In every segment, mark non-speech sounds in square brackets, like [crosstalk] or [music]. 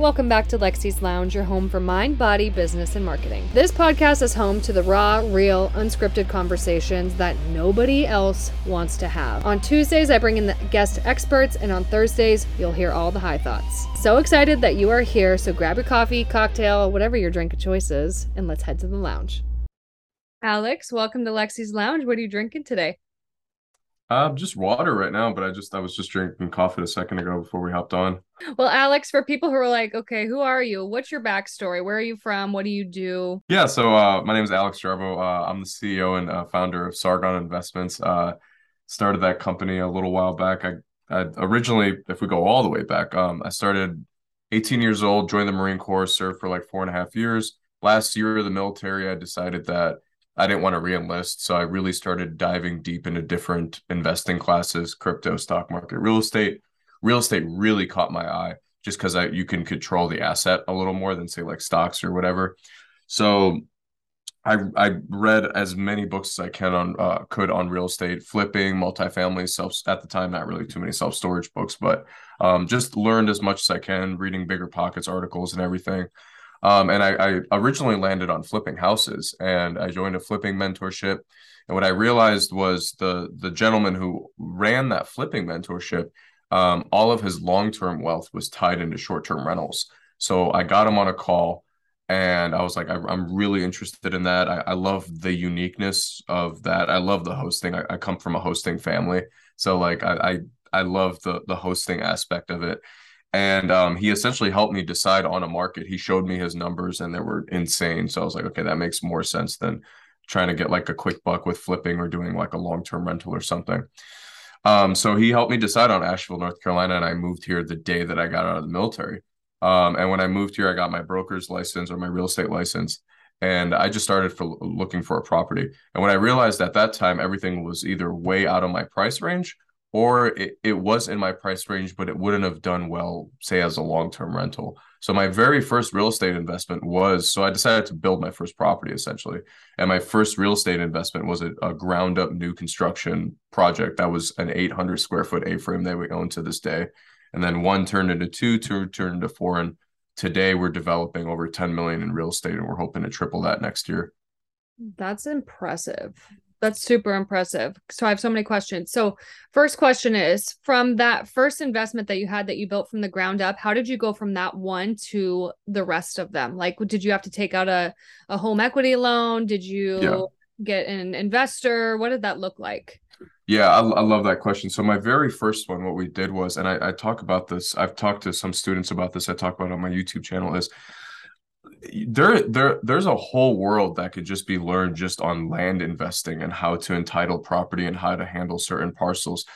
Welcome back to Lexi's Lounge, your home for mind, body, business, and marketing. This podcast is home to the raw, real, unscripted conversations that nobody else wants to have. On Tuesdays, I bring in the guest experts, and on Thursdays, you'll hear all the high thoughts. So excited that you are here, so grab your coffee, cocktail, whatever your drink of choice is, and let's head to the lounge. Alex, welcome to Lexi's Lounge. What are you drinking today? Uh, just water right now, but I just I was just drinking coffee a second ago before we hopped on. Well, Alex, for people who are like, okay, who are you? What's your backstory? Where are you from? What do you do? Yeah, so uh, my name is Alex Jarbo. Uh, I'm the CEO and uh, founder of Sargon Investments. Uh, started that company a little while back. I, I originally, if we go all the way back, um, I started 18 years old, joined the Marine Corps, served for like four and a half years. Last year of the military, I decided that I didn't want to reenlist. So I really started diving deep into different investing classes, crypto, stock market, real estate. Real estate really caught my eye just because you can control the asset a little more than say like stocks or whatever. So I I read as many books as I can on uh, could on real estate, flipping, multifamily, self at the time not really too many self storage books, but um, just learned as much as I can, reading BiggerPockets articles and everything. Um, and I, I originally landed on flipping houses and I joined a flipping mentorship. And what I realized was the the gentleman who ran that flipping mentorship, um, all of his long term wealth was tied into short term rentals. So I got him on a call, and I was like, I, am really interested in that. I, I, love the uniqueness of that. I love the hosting. I, I come from a hosting family, so like I I, I love the the hosting aspect of it and um, he essentially helped me decide on a market. He showed me his numbers, and they were insane. So I was like, okay, that makes more sense than trying to get like a quick buck with flipping or doing like a long term rental or something. Um, so he helped me decide on Asheville, North Carolina, and I moved here the day that I got out of the military. Um, and when I moved here, I got my broker's license or my real estate license, and I just started for looking for a property. And when I realized at that time everything was either way out of my price range or it, it was in my price range, but it wouldn't have done well, say, as a long term rental. So, my very first real estate investment was so I decided to build my first property essentially. And my first real estate investment was a, a ground up new construction project that was an 800 square foot A frame that we own to this day. And then one turned into two, two turned into four. And today we're developing over 10 million in real estate and we're hoping to triple that next year. That's impressive. That's super impressive. So I have so many questions. So first question is from that first investment that you had that you built from the ground up, how did you go from that one to the rest of them? Like did you have to take out a, a home equity loan? Did you yeah. get an investor? What did that look like? Yeah, I, I, love that question. So my very first one, what we did was, and I, I talk about this, I've talked to some students about this, I talk about it on my YouTube channel is there there there's a whole world that could just be learned just on land investing and how to entitle property and how to handle certain parcels.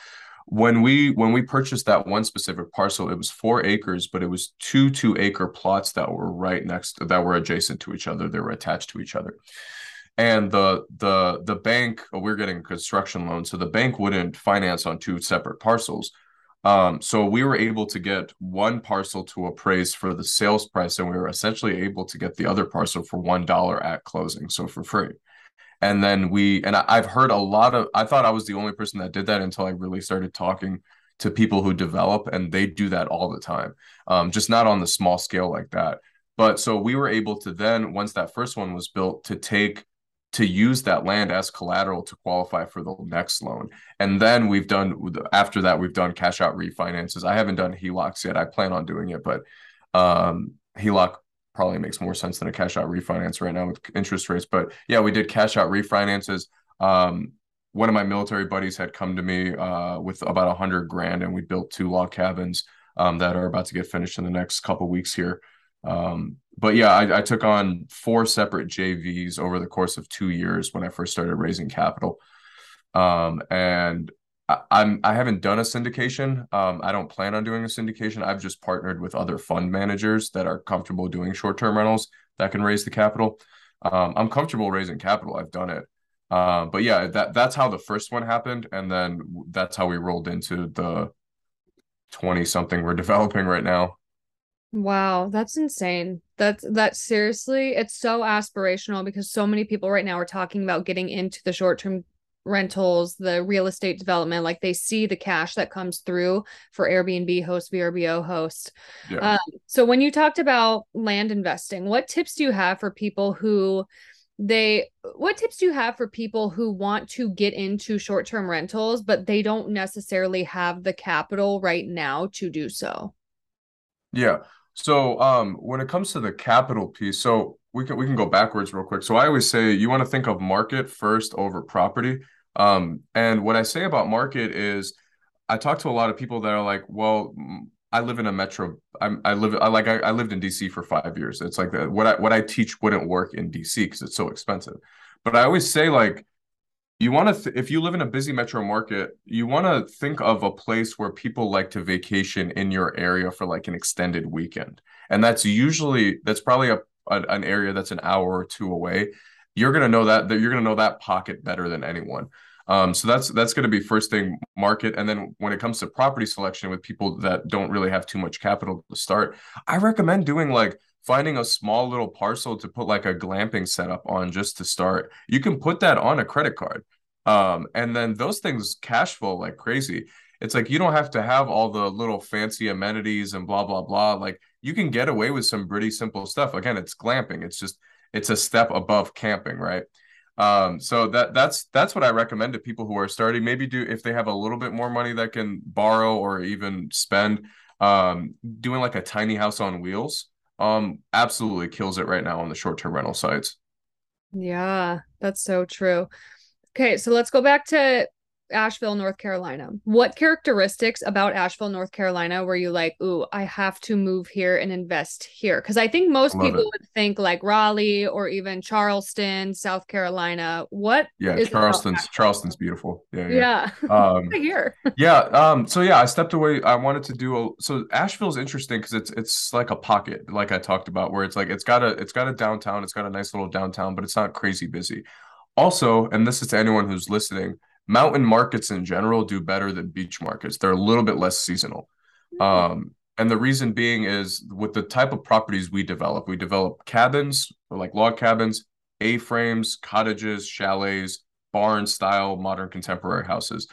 When we when we purchased that one specific parcel it was four acres but it was two two acre plots that were right next that were adjacent to each other. They were attached to each other. And the the the bank oh, we are getting a construction loan so the bank wouldn't finance on two separate parcels um, so we were able to get one parcel to appraise for the sales price, and we were essentially able to get the other parcel for one dollar at closing, so for free. And then we, and I, I've heard a lot of. I thought I was the only person that did that until I really started talking to people who develop, and they do that all the time, um, just not on the small scale like that. But so we were able to then, once that first one was built, to take to use that land as collateral to qualify for the next loan. And then we've done after that we've done cash out refinances. I haven't done HELOCs yet. I plan on doing it, but um, HELOC probably makes more sense than a cash out refinance right now with interest rates. But yeah, we did cash out refinances. Um, one of my military buddies had come to me uh, with about a hundred grand, and we built two log cabins um, that are about to get finished in the next couple weeks here. Um, but yeah, I, I, took on four separate JVs over the course of two years when I first started raising capital. Um, and I, I'm I haven't done a syndication. Um, I don't plan on doing a syndication. I've just partnered with other fund managers that are comfortable doing short term rentals that can raise the capital. Um, I'm comfortable raising capital. I've done it. Uh, but yeah, that that's how the first one happened, and then that's how we rolled into the twenty something we're [laughs] developing right now. Wow, that's insane. That's that seriously, it's so aspirational because so many people right now are talking about getting into the short-term rentals, the real estate development, like they see the cash that comes through for Airbnb host, VRBO host. Yeah. Um, so when you talked about land investing, what tips do you have for people who they what tips do you have for people who want to get into short-term rentals but they don't necessarily have the capital right now to do so yeah so um when it comes to the capital piece so we can we can go backwards real quick so i always say you want to think of market first over property um and what i say about market is i talk to a lot of people that are like well I live in a metro. I'm, I live. I like. I, I lived in DC for five years. It's like the, what I what I teach wouldn't work in DC because it's so expensive. But I always say like, you want to th- if you live in a busy metro market, you want to think of a place where people like to vacation in your area for like an extended weekend, and that's usually that's probably a, a an area that's an hour or two away. You're gonna know that that you're gonna know that pocket better than anyone. Um, so that's that's going to be first thing market, and then when it comes to property selection with people that don't really have too much capital to start, I recommend doing like finding a small little parcel to put like a glamping setup on just to start. You can put that on a credit card, um, and then those things cash flow like crazy. It's like you don't have to have all the little fancy amenities and blah blah blah. Like you can get away with some pretty simple stuff. Again, it's glamping. It's just it's a step above camping, right? Um, so that that's that's what I recommend to people who are starting. Maybe do if they have a little bit more money that can borrow or even spend. Um, doing like a tiny house on wheels, um, absolutely kills it right now on the short term rental sites. Yeah, that's so true. Okay, so let's go back to Asheville, North Carolina. What characteristics about Asheville, North Carolina were you like, ooh, I have to move here and invest here? Because I think most Love people it. would think like Raleigh or even Charleston, South Carolina. What? Yeah, Charleston's Charleston's beautiful. Yeah, yeah. yeah. [laughs] Um, here. [laughs] yeah. Um. So yeah, I stepped away. I wanted to do a. So Asheville's interesting because it's it's like a pocket, like I talked about, where it's like it's got a it's got a downtown, it's got a nice little downtown, but it's not crazy busy. Also, and this is to anyone who's listening mountain markets in general do better than beach markets. They're a little bit less seasonal. Um, and the reason being is with the type of properties we develop, we develop cabins or like log cabins, A frames, cottages, chalets, barn style, modern contemporary houses.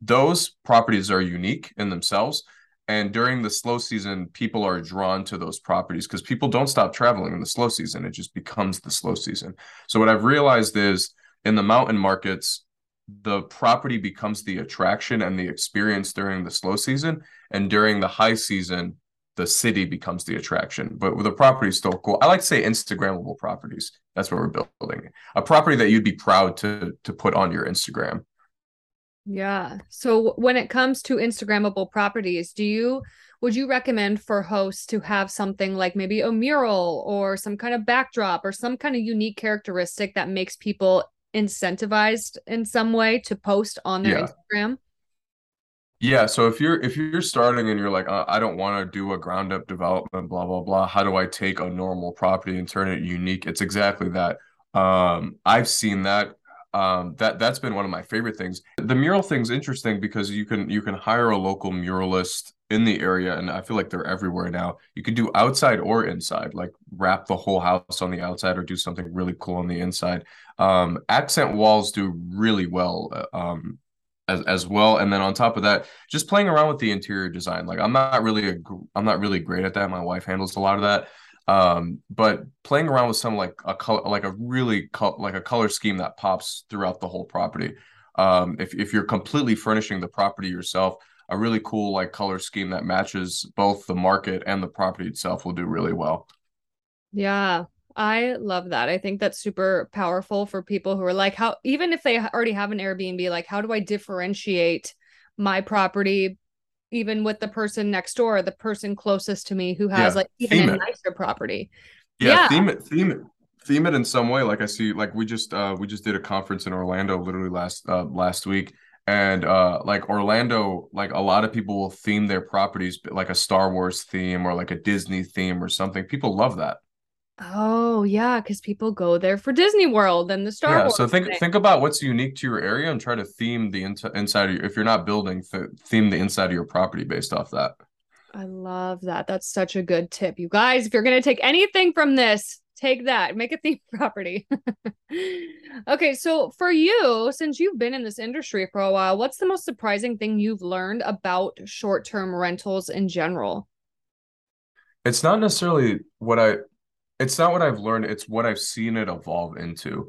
Those properties are unique in themselves. And during the slow season, people are drawn to those properties because people don't stop traveling in the slow season. It just becomes the slow season. So, what I've realized is in the mountain markets, the property becomes the attraction and the experience during the slow season and during the high season the city becomes the attraction. But the property is still cool. I like to say instagrammable properties. That's what we're building. A property that you'd be proud to to put on your instagram. Yeah. So when it comes to instagrammable properties do you would you recommend for hosts to have something like maybe a mural or some kind of backdrop or some kind of unique characteristic that makes people incentivized in some way to post on their yeah. Instagram? Yeah, so if you're if you're starting and you're like uh, I don't want to do a ground up development blah blah blah, how do I take a normal property and turn it unique? It's exactly that. Um I've seen that um that that's been one of my favorite things. The mural thing's interesting because you can you can hire a local muralist in the area and i feel like they're everywhere now. You can do outside or inside like wrap the whole house on the outside or do something really cool on the inside. Um, accent walls do really well uh, um, as, as well. And then on top of that just playing around with the interior design. Like i'm not really a i'm not really great at that. My wife handles a lot of that. Um, but playing around with some like a color like a really co- like a color scheme that pops throughout the whole property. Um, if, if you're completely furnishing the property yourself a really cool like color scheme that matches both the market and the property itself will do really well. Yeah, I love that. I think that's super powerful for people who are like, how, even if they already have an Airbnb, like, how do I differentiate my property, even with the person next door, the person closest to me who has yeah, like even a nicer property? Yeah, yeah, theme it, theme it, theme it in some way. Like I see, like we just, uh, we just did a conference in Orlando literally last, uh, last week and uh like orlando like a lot of people will theme their properties like a star wars theme or like a disney theme or something. People love that. Oh yeah because people go there for disney world and the star yeah wars so think thing. think about what's unique to your area and try to theme the in- inside of your, if you're not building th- theme the inside of your property based off that. I love that. That's such a good tip. You guys if you're going to take anything from this take that. Make a theme [laughs] property. okay, so for you, since you've been in this industry for a while, what's the most surprising thing you've learned about short-term rentals in general? It's not necessarily what I it's not what I've learned, it's what I've seen it evolve into.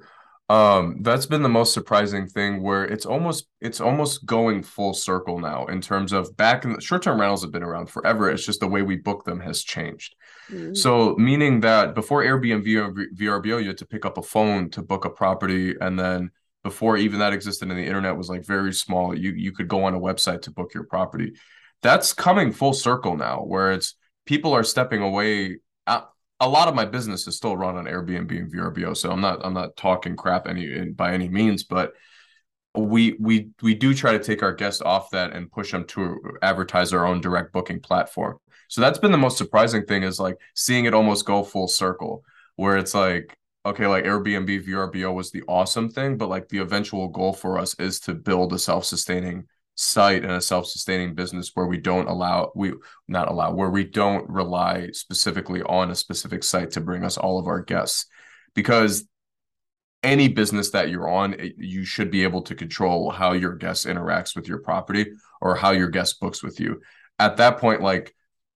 Um, that's been the most surprising thing where it's almost it's almost going full circle now in terms of back in the short-term rentals have been around forever. It's just the way we book them has changed. Mm-hmm. So meaning that before Airbnb or VRBO, you had to pick up a phone to book a property, and then before even that existed and the internet was like very small, you you could go on a website to book your property. That's coming full circle now, where it's people are stepping away a lot of my business is still run on Airbnb and VRBO, so I'm not I'm not talking crap any by any means, but we we we do try to take our guests off that and push them to advertise our own direct booking platform. So that's been the most surprising thing is like seeing it almost go full circle, where it's like okay, like Airbnb VRBO was the awesome thing, but like the eventual goal for us is to build a self-sustaining site and a self-sustaining business where we don't allow we not allow where we don't rely specifically on a specific site to bring us all of our guests. Because any business that you're on you should be able to control how your guest interacts with your property or how your guest books with you. At that point like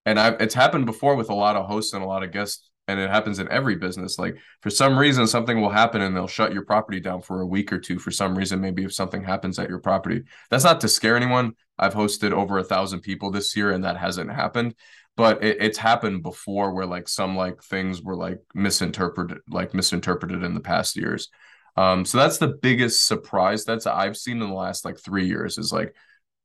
and I've, it's happened before with a lot of hosts and a lot of guests and it happens in every business. Like for some reason something will happen and they'll shut your property down for a week or two for some reason maybe if something happens at your property. That's not to scare anyone. I've hosted over a thousand people this year and that hasn't happened. But it, it's happened before where like some like things were like misinterpreted like misinterpreted in the past years. Um so that's the biggest surprise that's i've seen in the last like three years is like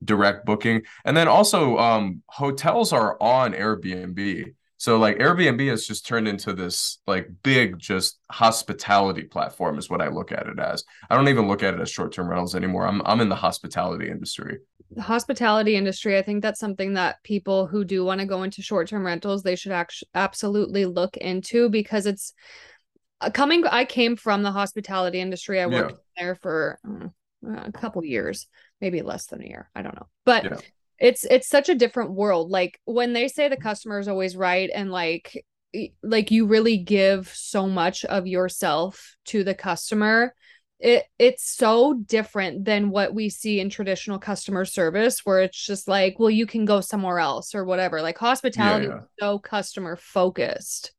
direct booking and then also um hotels are on airbnb so like Airbnb has just turned into this like big just hospitality platform is what I look at it as. I don't even look at it as short-term rentals anymore. I'm I'm in the hospitality industry. The hospitality industry, I think that's something that people who do want to go into short-term rentals, they should actually absolutely look into because it's uh, coming I came from the hospitality industry. I worked yeah. there for uh, a couple years, maybe less than a year. I don't know. But yeah it's it's such a different world like when they say the customer is always right and like like you really give so much of yourself to the customer it it's so different than what we see in traditional customer service where it's just like well you can go somewhere else or whatever like hospitality yeah, yeah. is so customer focused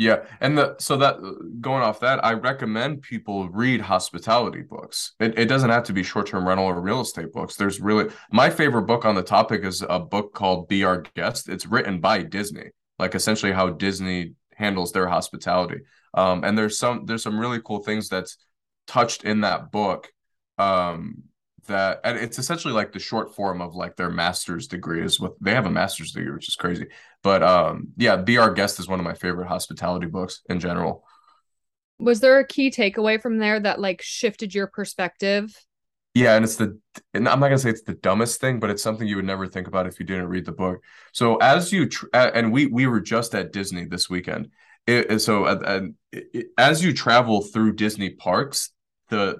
yeah, and the so that going off that, I recommend people read hospitality books. It it doesn't have to be short-term rental or real estate books. There's really my favorite book on the topic is a book called Be Our Guest. It's written by Disney, like essentially how Disney handles their hospitality. Um, and there's some there's some really cool things that's touched in that book um that and it's essentially like the short form of like their master's degree is what they have a master's degree which is crazy. But um yeah be our guest is one of my favorite hospitality books in general. Was there a key takeaway from there that like shifted your perspective? Yeah and it's the and i'm not gonna say it's the dumbest thing but it's something you would never think about if you didn't read the book. So as you tr- and we we were just at disney this weekend. It, so uh, as you travel through disney parks the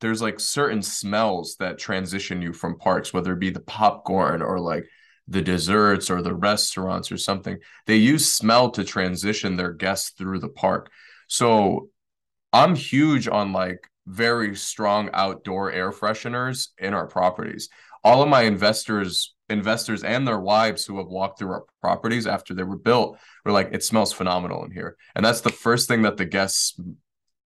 there's like certain smells that transition you from parks, whether it be the popcorn or like the desserts or the restaurants or something. They use smell to transition their guests through the park. So I'm huge on like very strong outdoor air fresheners in our properties. All of my investors, investors and their wives who have walked through our properties after they were built were like, it smells phenomenal in here. And that's the first thing that the guests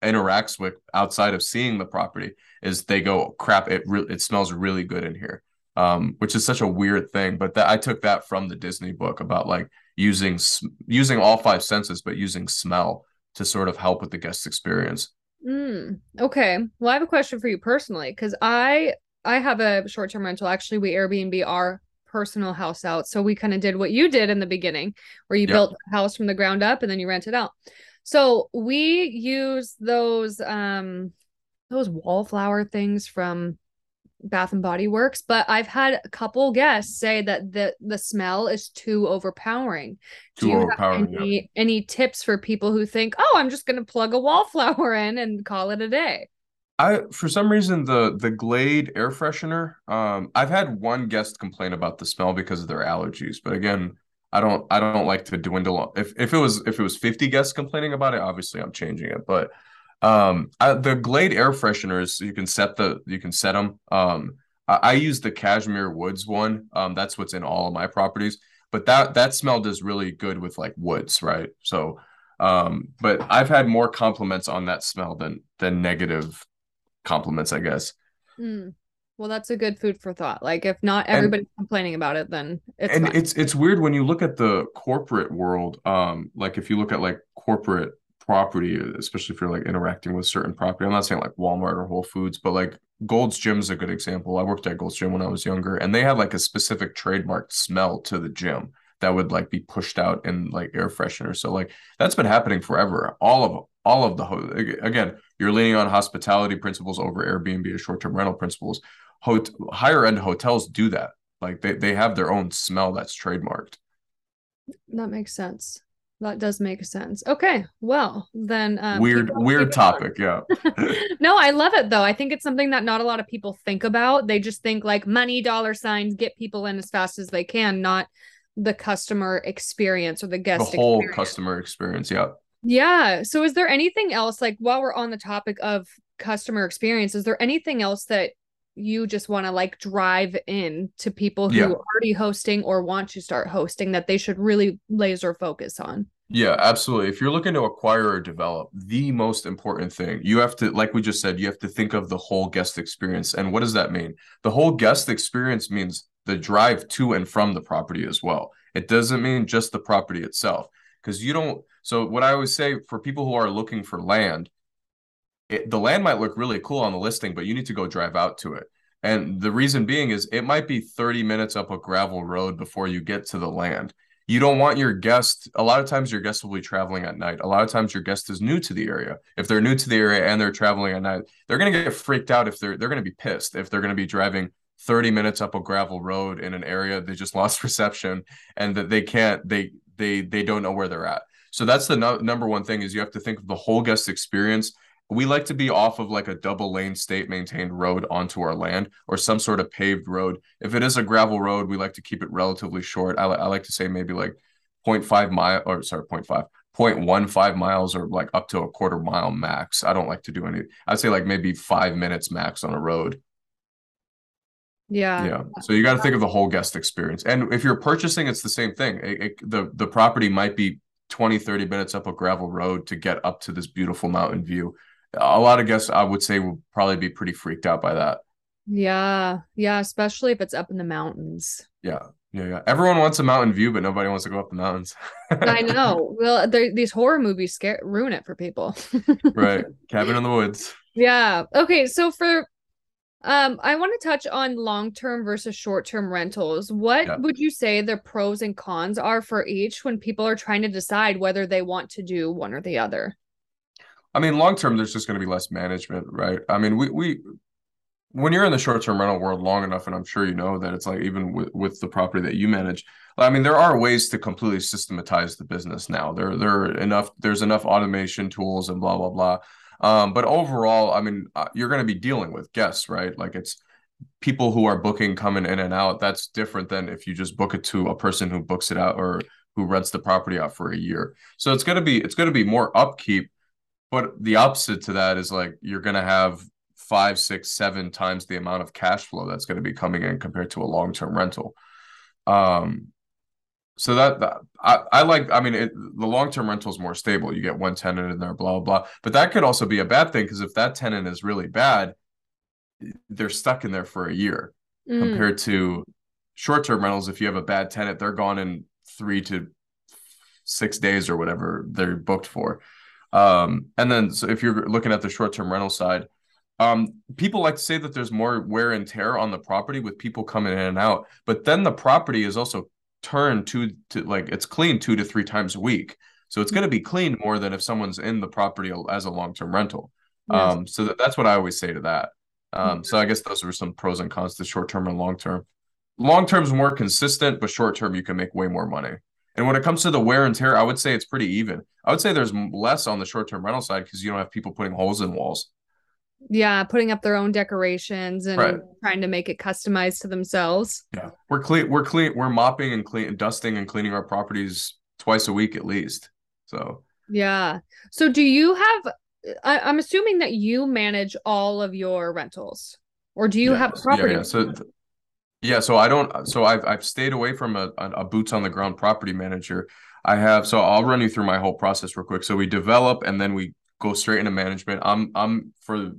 interacts with outside of seeing the property is they go crap it really it smells really good in here. Um which is such a weird thing but that I took that from the Disney book about like using using all five senses but using smell to sort of help with the guest experience. Mm, okay. Well I have a question for you personally because I I have a short-term rental. Actually we Airbnb our personal house out so we kind of did what you did in the beginning where you yep. built a house from the ground up and then you rent it out so we use those um those wallflower things from Bath and Body Works, but I've had a couple guests say that the the smell is too overpowering. Too Do you overpowering, have any, yeah. any tips for people who think, "Oh, I'm just going to plug a wallflower in and call it a day"? I for some reason the the Glade air freshener, um I've had one guest complain about the smell because of their allergies, but again, I don't I don't like to dwindle. If if it was if it was 50 guests complaining about it, obviously I'm changing it. But um, I, the Glade air fresheners, you can set the you can set them. Um, I, I use the Cashmere Woods one. Um, that's what's in all of my properties. But that that smell does really good with like woods, right? So, um, but I've had more compliments on that smell than than negative compliments, I guess. Mm. Well, that's a good food for thought. Like if not everybody's and, complaining about it, then it's and fine. it's it's weird when you look at the corporate world. Um, like if you look at like corporate property, especially if you're like interacting with certain property. I'm not saying like Walmart or Whole Foods, but like Gold's Gym is a good example. I worked at Gold's Gym when I was younger, and they had like a specific trademark smell to the gym that would like be pushed out in like air freshener. So like that's been happening forever. All of all of the again, you're leaning on hospitality principles over Airbnb or short term rental principles. Hot- higher end hotels do that. Like they they have their own smell that's trademarked. That makes sense. That does make sense. Okay, well then. Um, weird, weird topic. Yeah. [laughs] no, I love it though. I think it's something that not a lot of people think about. They just think like money, dollar signs, get people in as fast as they can, not the customer experience or the guest. The whole experience. customer experience. Yeah. Yeah. So, is there anything else like while we're on the topic of customer experience? Is there anything else that you just want to like drive in to people who yeah. are already hosting or want to start hosting that they should really laser focus on? Yeah, absolutely. If you're looking to acquire or develop, the most important thing you have to, like we just said, you have to think of the whole guest experience. And what does that mean? The whole guest experience means the drive to and from the property as well. It doesn't mean just the property itself because you don't. So, what I always say for people who are looking for land, it, the land might look really cool on the listing, but you need to go drive out to it. And the reason being is it might be 30 minutes up a gravel road before you get to the land. You don't want your guest, a lot of times your guest will be traveling at night. A lot of times your guest is new to the area. If they're new to the area and they're traveling at night, they're going to get freaked out if they're they're going to be pissed if they're going to be driving 30 minutes up a gravel road in an area they just [laughs] lost reception and that they can't they they they don't know where they're at. So that's the no, number one thing is you have to think of the whole guest experience we like to be off of like a double lane state maintained road onto our land or some sort of paved road. If it is a gravel road, we like to keep it relatively short. I, I like to say maybe like 0.5 mile or sorry, 0.5, 0.15 miles or like up to a quarter mile max. I don't like to do any, I'd say like maybe five minutes max on a road. Yeah. Yeah. So you got to think of the whole guest experience. And if you're purchasing, it's the same thing. It, it, the, the property might be 20, 30 minutes up a gravel road to get up to this beautiful mountain view a lot of guests I would say will probably be pretty freaked out by that. Yeah. Yeah. Especially if it's up in the mountains. Yeah. Yeah. Yeah. Everyone wants a mountain view, but nobody wants to go up the mountains. I [laughs] know. Well, these horror movies scare ruin it for people. [laughs] right. Cabin in the woods. Yeah. Okay. So for um, I want to touch on long-term versus short-term rentals. What yeah. would you say the pros and cons are for each when people are trying to decide whether they want to do one or the other? I mean, long term, there's just going to be less management, right? I mean, we we when you're in the short term rental world long enough, and I'm sure you know that it's like even with, with the property that you manage. I mean, there are ways to completely systematize the business now. There there are enough there's enough automation tools and blah blah blah. Um, but overall, I mean, uh, you're going to be dealing with guests, right? Like it's people who are booking coming in and out. That's different than if you just book it to a person who books it out or who rents the property out for a year. So it's going to be it's going to be more upkeep but the opposite to that is like you're going to have five, six, seven times the amount of cash flow that's going to be coming in compared to a long term rental. Um, so that, that I, I like. I mean, it, the long term rental is more stable. You get one tenant in there, blah blah. blah But that could also be a bad thing because if that tenant is really bad, they're stuck in there for a year. Mm. Compared to short term rentals, if you have a bad tenant, they're gone in three to six days or whatever they're booked for. Um, and then so if you're looking at the short-term rental side, um, people like to say that there's more wear and tear on the property with people coming in and out, but then the property is also turned to to like it's cleaned two to three times a week. So it's going to be cleaned more than if someone's in the property as a long-term rental. Yes. Um, so that, that's what I always say to that. Um, so I guess those are some pros and cons to short-term and long-term. Long-term is more consistent, but short-term you can make way more money. And when it comes to the wear and tear, I would say it's pretty even. I would say there's less on the short term rental side because you don't have people putting holes in walls. Yeah, putting up their own decorations and Right. trying to make it customized to themselves. Yeah. We're clean, we're clean, we're mopping and clean, dusting and cleaning our properties twice a week at least. So Yeah. So do you have I, I'm assuming that you manage all of your rentals, or do you have property? Yeah, yeah. So th- yeah, so I don't so I've I've stayed away from a, a, a boots on the ground property manager. I have so I'll run you through my whole process real quick. So we develop and then we go straight into management. I'm I'm for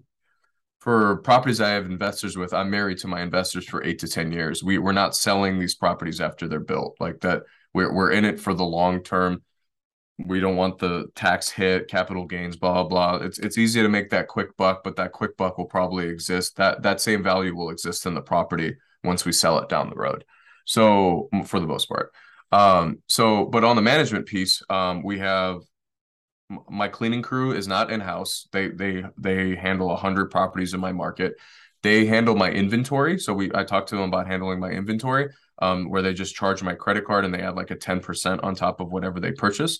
for properties I have investors with, I'm married to my investors for eight to 10 years. We we're not selling these properties after they're built like that. We're we're in it for the long term. We don't want the tax hit, capital gains, blah blah. It's it's easy to make that quick buck, but that quick buck will probably exist. That that same value will exist in the property once we sell it down the road. So for the most part. Um, so but on the management piece, um, we have my cleaning crew is not in-house. They they they handle 100 properties in my market. They handle my inventory. So we I talked to them about handling my inventory um, where they just charge my credit card and they add like a 10% on top of whatever they purchase.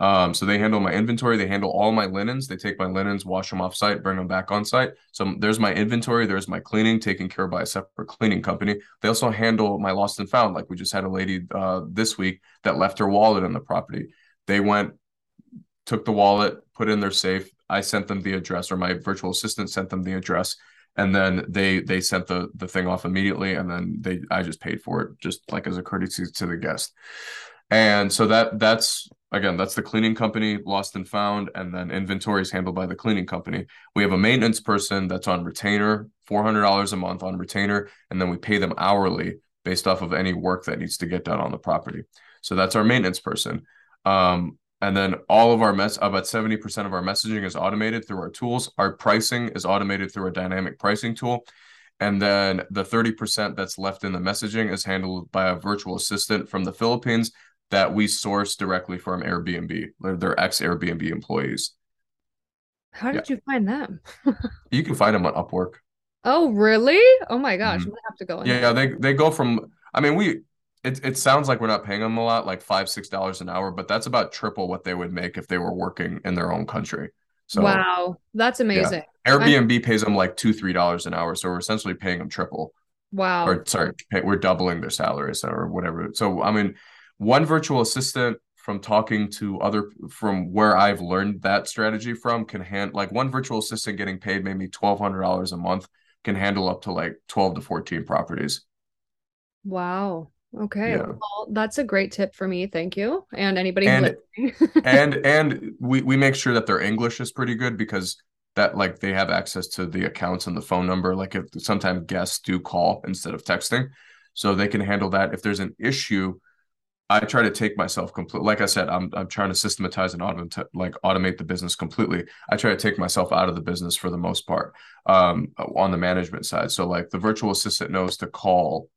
Um, so they handle my inventory, they handle all my linens, they take my linens, wash them off site, bring them back on site. So there's my inventory, there's my cleaning taken care of by a separate cleaning company. They also handle my lost and found. Like we just had a lady uh, this week that left her wallet in the property. They went took the wallet, put in their safe. I sent them the address, or my virtual assistant sent them the address, and then they they sent the the thing off immediately, and then they I just paid for it, just like as a courtesy to the guest. And so that that's again that's the cleaning company, lost and found, and then inventory is handled by the cleaning company. We have a maintenance person that's on retainer, four hundred dollars a month on retainer, and then we pay them hourly based off of any work that needs to get done on the property. So that's our maintenance person. Um, and then all of our mess about 70% of our messaging is automated through our tools. Our pricing is automated through a dynamic pricing tool. And then the 30% that's left in the messaging is handled by a virtual assistant from the Philippines that we source directly from Airbnb. They're, they're ex Airbnb employees. How did you find them? [laughs] You can find them on Upwork. Oh, really? Oh my gosh, Mhm. I'm gonna have to go in. Yeah, yeah, they they go from. I mean, we. It it sounds like we're not paying them a lot, like five six dollars an hour, but that's about triple what they would make if they were working in their own country. So wow, that's amazing. Airbnb pays them like two three dollars an hour, so we're essentially paying them triple. Wow. Or sorry, pay, we're doubling their salaries or whatever. So I mean, one virtual assistant from talking to other from where I've learned that strategy from can hand like one virtual assistant getting paid maybe twelve hundred dollars a month can handle up to like 12 to 14 properties. Wow. Okay. Yeah. Well, that's a great tip for me. Thank you. And anybody And- listening. [laughs] and and we we make sure that their English is pretty good because that like they have access to the accounts and the phone number. Like if sometimes guests do call instead of texting, so they can handle that. If there's an issue, I try to take myself complete. Like I said, I'm I'm trying to systematize and automate like automate the business completely. I try to take myself out of the business for the most part um, on the management side. So like the virtual assistant knows to call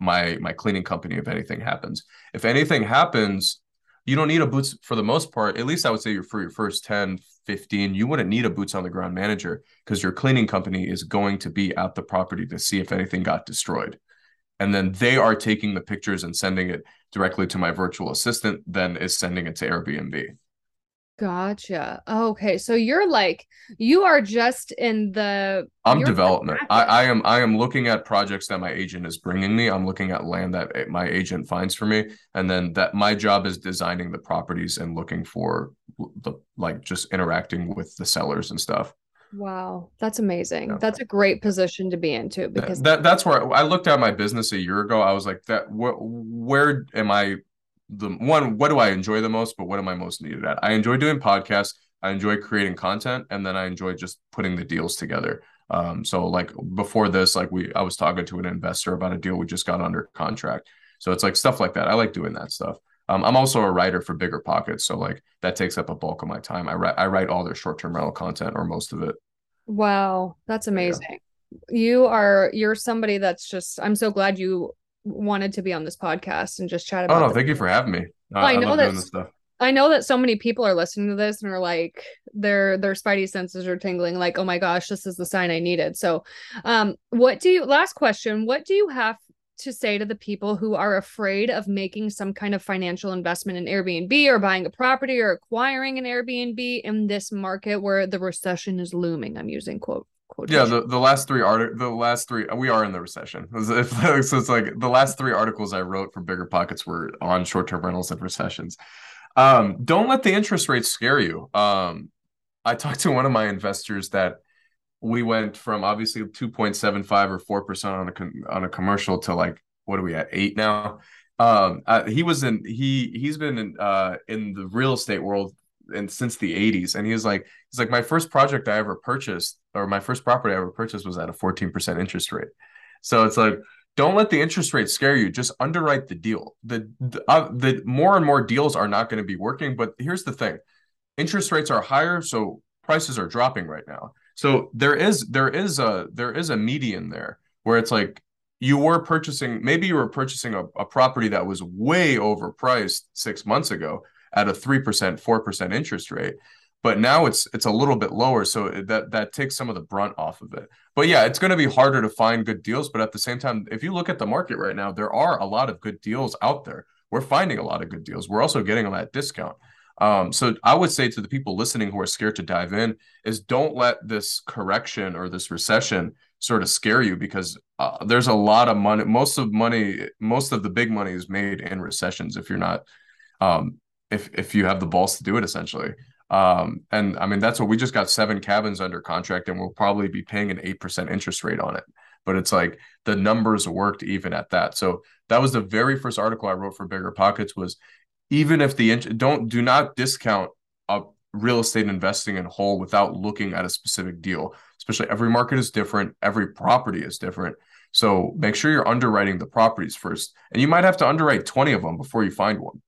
my my cleaning company if anything happens. If anything happens, you don't need a boots for the most part. At least I would say you're for your first 10, 15, you wouldn't need a boots on the ground manager because your cleaning company is going to be at the property to see if anything got destroyed. And then they are taking the pictures and sending it directly to my virtual assistant, then is sending it to Airbnb. Gotcha. Okay. So you're like, you are just in the I'm development. I. I am I am looking at projects that my agent is bringing me. I'm looking at land that my agent finds for me, and then that my job is designing the properties and looking for the like just interacting with the sellers and stuff. Wow, that's amazing. Yeah. That's a great position to be into because that that's where I looked at my business a year ago. I was like, that wh- where am I? The one, what do I enjoy the most? But what am I most needed at? I enjoy doing podcasts. I enjoy creating content, and then I enjoy just putting the deals together. Um, so like before this, like we, I was talking to an investor about a deal we just got under contract. So it's like stuff like that. I like doing that stuff. Um, I'm also a writer for BiggerPockets, so like that takes up a bulk of my time. I write, I write all their short-term rental content or most of it. wow, that's amazing. You are you're somebody that's just I'm so glad you wanted to be on this podcast and just chat Oh about no, thank you for having me. I, I I know love doing this stuff. I know that so many people are listening to this and are like their their spidey senses are tingling like oh my gosh this is the sign I needed. So um what do you last question what do you have to say to the people who are afraid of making some kind of financial investment in Airbnb or buying a property or acquiring an Airbnb in this market where the recession is looming? I'm using quote yeah, the, the last three art the last three we are in the recession. [laughs] so it's like the last three articles I wrote for BiggerPockets were on short term rentals and recessions. Um, don't let the interest rates scare you. Um, I talked to one of my investors that we went from obviously 2.75 or 4% on a on a commercial to like what are we at 8 now um uh, he was in he he's been in uh in the real estate world and since the 80s and he was like he's like my first project I ever purchased or my first property I ever purchased was at a 14% interest rate. So it's like don't let the interest rate scare you. Just underwrite the deal. The the, uh, the more and more deals are not going to be working but here's the thing. Interest rates are higher so prices are dropping right now. So there is there is a there is a median there where it's like you were purchasing maybe you were purchasing a, a property that was way overpriced six months ago at a three percent four percent interest rate but now it's it's a little bit lower so that that takes some of the brunt off of it but yeah it's going to be harder to find good deals but at the same time if you look at the market right now there are a lot of good deals out there we're finding a lot of good deals we're also getting them at discount um, so I would say to the people listening who are scared to dive in is don't let this correction or this recession sort of scare you because uh, there's a lot of money. Most of money, most of the big money is made in recessions. If you're not, um, if if you have the balls to do it, essentially. Um, and I mean that's what we just got seven cabins under contract, and we'll probably be paying an eight percent interest rate on it. But it's like the numbers worked even at that. So that was the very first article I wrote for BiggerPockets was even if the don't do not discount a real estate investing in whole without looking at a specific deal especially every market is different every property is different so make sure you're underwriting the properties first and you might have to underwrite 20 of them before you find one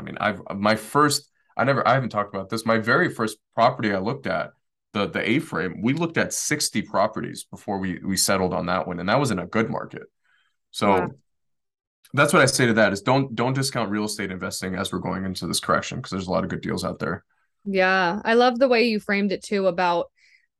i mean i've my first i never i haven't talked about this. My very first property i looked at the the a frame we looked at 60 properties before we we settled on that one and that was in a good market. So that's what I say to that is don't don't discount real estate investing as we're going into this correction because there's a lot of good deals out there. Yeah, I love the way you framed it too about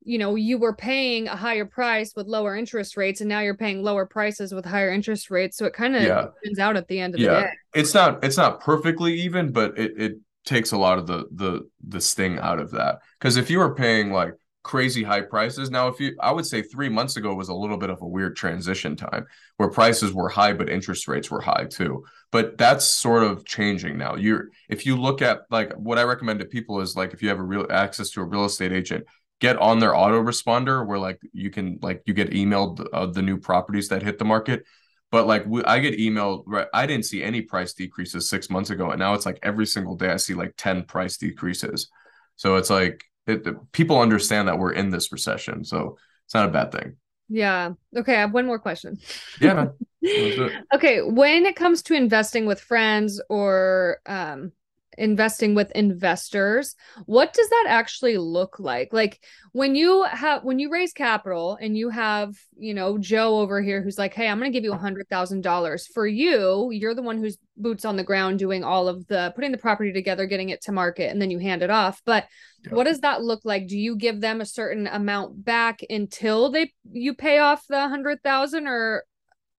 you know you were paying a higher price with lower interest rates and now you're paying lower prices with higher interest rates so it kind of yeah. evens out at the end of yeah. the day. It's not it's not perfectly even but it it takes a lot of the the the sting out of that because if you were paying like crazy high prices. Now, if you, I would say three months ago was a little bit of a weird transition time where prices were high, but interest rates were high too. But that's sort of changing now. You're, if you look at like what I recommend to people is like if you have a real access to a real estate agent, get on their autoresponder where like you can like you get emailed uh, the new properties that hit the market. But like we, I get emailed, right? I didn't see any price decreases six months ago, and now it's like every single day I see like ten price decreases. So it's like it, people understand that we're in this recession, so it's not a bad thing. Yeah. Okay. I have one more question. Yeah. [laughs] okay. When it comes to investing with friends or um, investing with investors what does that actually look like? Like when you have when you raise capital and you have you know joe over here who's like hey i'm going to give you a hundred thousand dollars for you. You're the one who's boots on the ground doing all of the putting the property together getting it to market and then you hand it off. But yeah. what does that look like? Do you give them a certain amount back until they you pay off the hundred thousand or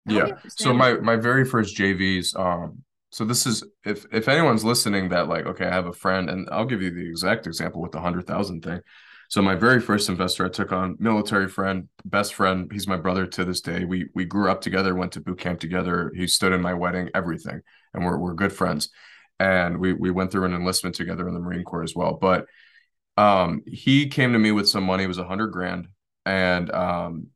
yeah. so my my very first jvs um so this is if if anyone's listening that like okay i have a friend and i'll give you the exact example with the 100000 thing. So my very first investor i took on military friend best friend he's my brother to this day. We we grew up together went to boot camp together. He stood in my wedding everything and we're, we're good friends. And we we went through an enlistment together in the marine corps as well. But um he came to me with some money. It was a hundred grand. And um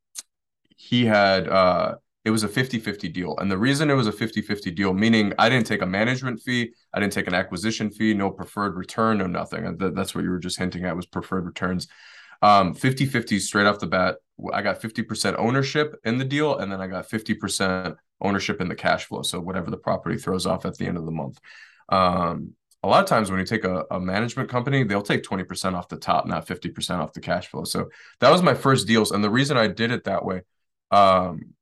he had uh it was a 50-50 deal. And the reason it was a 50-50 deal, meaning I didn't take a management fee, I didn't take an acquisition fee, no preferred return, no nothing. And that's what you were just hinting at was preferred returns. Um, 50-50 straight off the bat. I got 50% ownership in the deal, and then I got 50% ownership in the cash flow. So whatever the property throws off at the end of the month. Um, a lot of times when you take a, a management company, they'll take 20% off the top, not 50% off the cash flow. So that was my first deals. And the reason I did it that way, um,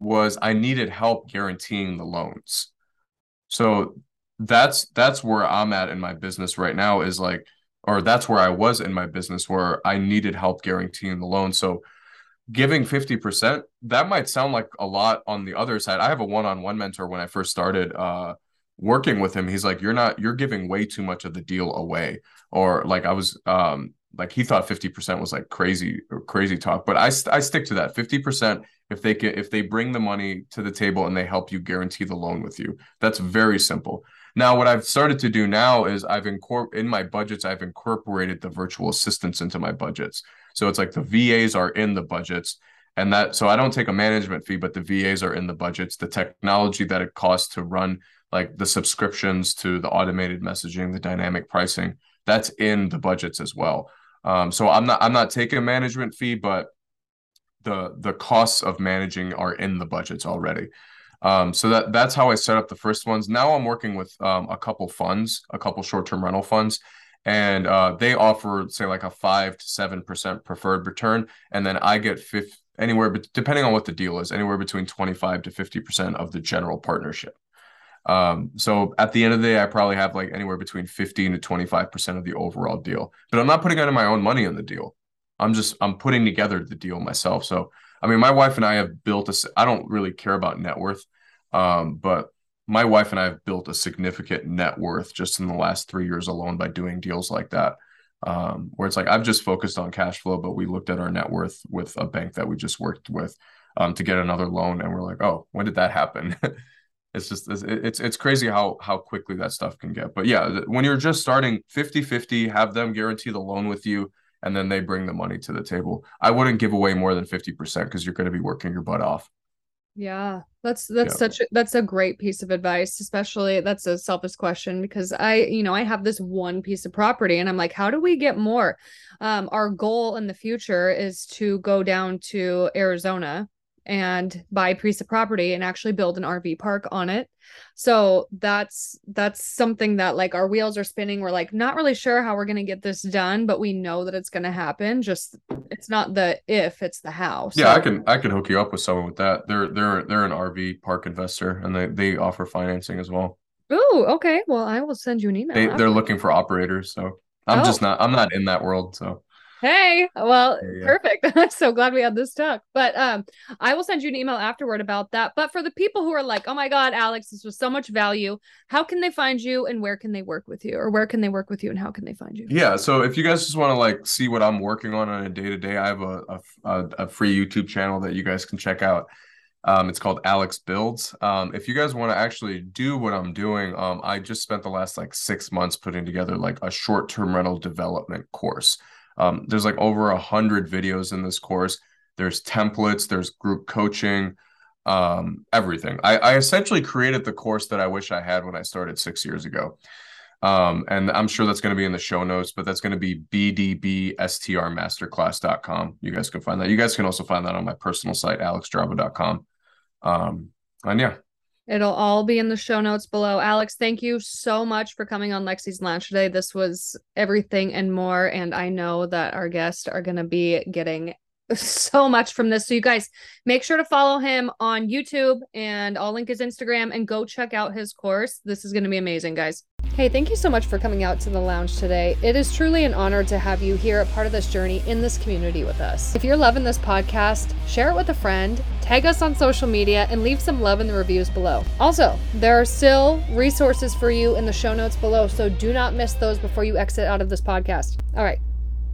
was I needed help guaranteeing the loans. So that's that's where I'm at in my business right now is like or that's where I was in my business where I needed help guaranteeing the loan. So giving 50%, that might sound like a lot on the other side. I have a one-on-one mentor when I first started uh working with him. He's like, You're not, you're giving way too much of the deal away. Or like I was um like he thought 50% was like crazy crazy talk but i, I stick to that. 50% if they get if they bring the money to the table and they help you guarantee the loan with you that's very simple. Now what i've started to do now is i've incorporated in my budgets i've incorporated the virtual assistants into my budgets. So it's like the vas are in the budgets and that so i don't take a management fee but the vas are in the budgets. The technology that it costs to run like the subscriptions to the automated messaging the dynamic pricing that's in the budgets as well um, so I'm not I'm not taking a management fee, but the the costs of managing are in the budgets already. Um, so that that's how I set up the first ones. Now I'm working with um, a couple funds, a couple short-term rental funds, and uh, they offer say like a five to seven percent preferred return, and then I get fifth anywhere, but depending on what the deal is, anywhere between 25 to 50 percent of the general partnership. Um, so at the end of the day, I probably have like anywhere between 15 to 25% of the overall deal. But I'm not putting any of my own money on the deal. I'm just I'm putting together the deal myself. So I mean, my wife and I have built a. I don't really care about net worth, um, but my wife and I have built a significant net worth just in the last three years alone by doing deals like that. Um, where it's like I've just focused on cash flow, but we looked at our net worth with a bank that we just worked with um, to get another loan, and we're like, oh, when did that happen? [laughs] it's just it's it's crazy how how quickly that stuff can get. But yeah when you're just starting 50 50 have them guarantee the loan with you and then they bring the money to the table. I wouldn't give away more than 50% because you're going to be working your butt off. Yeah that's that's yeah. such a, that's a great piece of advice especially that's a selfish question because i you know i have this one piece of property and i'm like how do we get more? Um our goal in the future is to go down to arizona and buy a piece of property and actually build an RV park on it. So that's that's something that like our wheels are spinning. We're like not really sure how we're going to get this done, but we know that it's going to happen. Just it's not the if, it's the how. So. Yeah, I can I can hook you up with someone with that. They're they're they're an RV park investor and they they offer financing as well. Oh, okay. Well, I will send you an email. They, they're looking for operators, so I'm oh. just not I'm not in that world, so Hey, well, perfect. [laughs] I'm so glad we had this talk. But um, I will send you an email afterward about that. But for the people who are like, oh my God, Alex, this was so much value, how can they find you and where can they work with you? Or where can they work with you and how can they find you? Yeah. So if you guys just want to like see what I'm working on on a day to day, I have a, a, a free YouTube channel that you guys can check out. Um, it's called Alex Builds. Um, if you guys want to actually do what I'm doing, um, I just spent the last like six months putting together like a short term rental development course. Um, there's like over a hundred videos in this course. There's templates, there's group coaching, um, everything. I, I essentially created the course that I wish I had when I started six years ago. Um, and I'm sure that's going to be in the show notes, but that's going to be bdbstrmasterclass.com. You guys can find that. You guys can also find that on my personal site, alexjarbo.com. Um, and yeah, It'll all be in the show notes below. Alex, thank you so much for coming on Lexi's Lounge today. This was everything and more. And I know that our guests are going to be getting [laughs] so much from this. So, you guys make sure to follow him on YouTube and I'll link his Instagram and go check out his course. This is going to be amazing, guys. Hey, thank you so much for coming out to the lounge today. It is truly an honor to have you here, a part of this journey in this community with us. If you're loving this podcast, share it with a friend, tag us on social media, and leave some love in the reviews below. Also, there are still resources for you in the show notes below, so do not miss those before you exit out of this podcast. All right,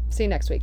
see you next week.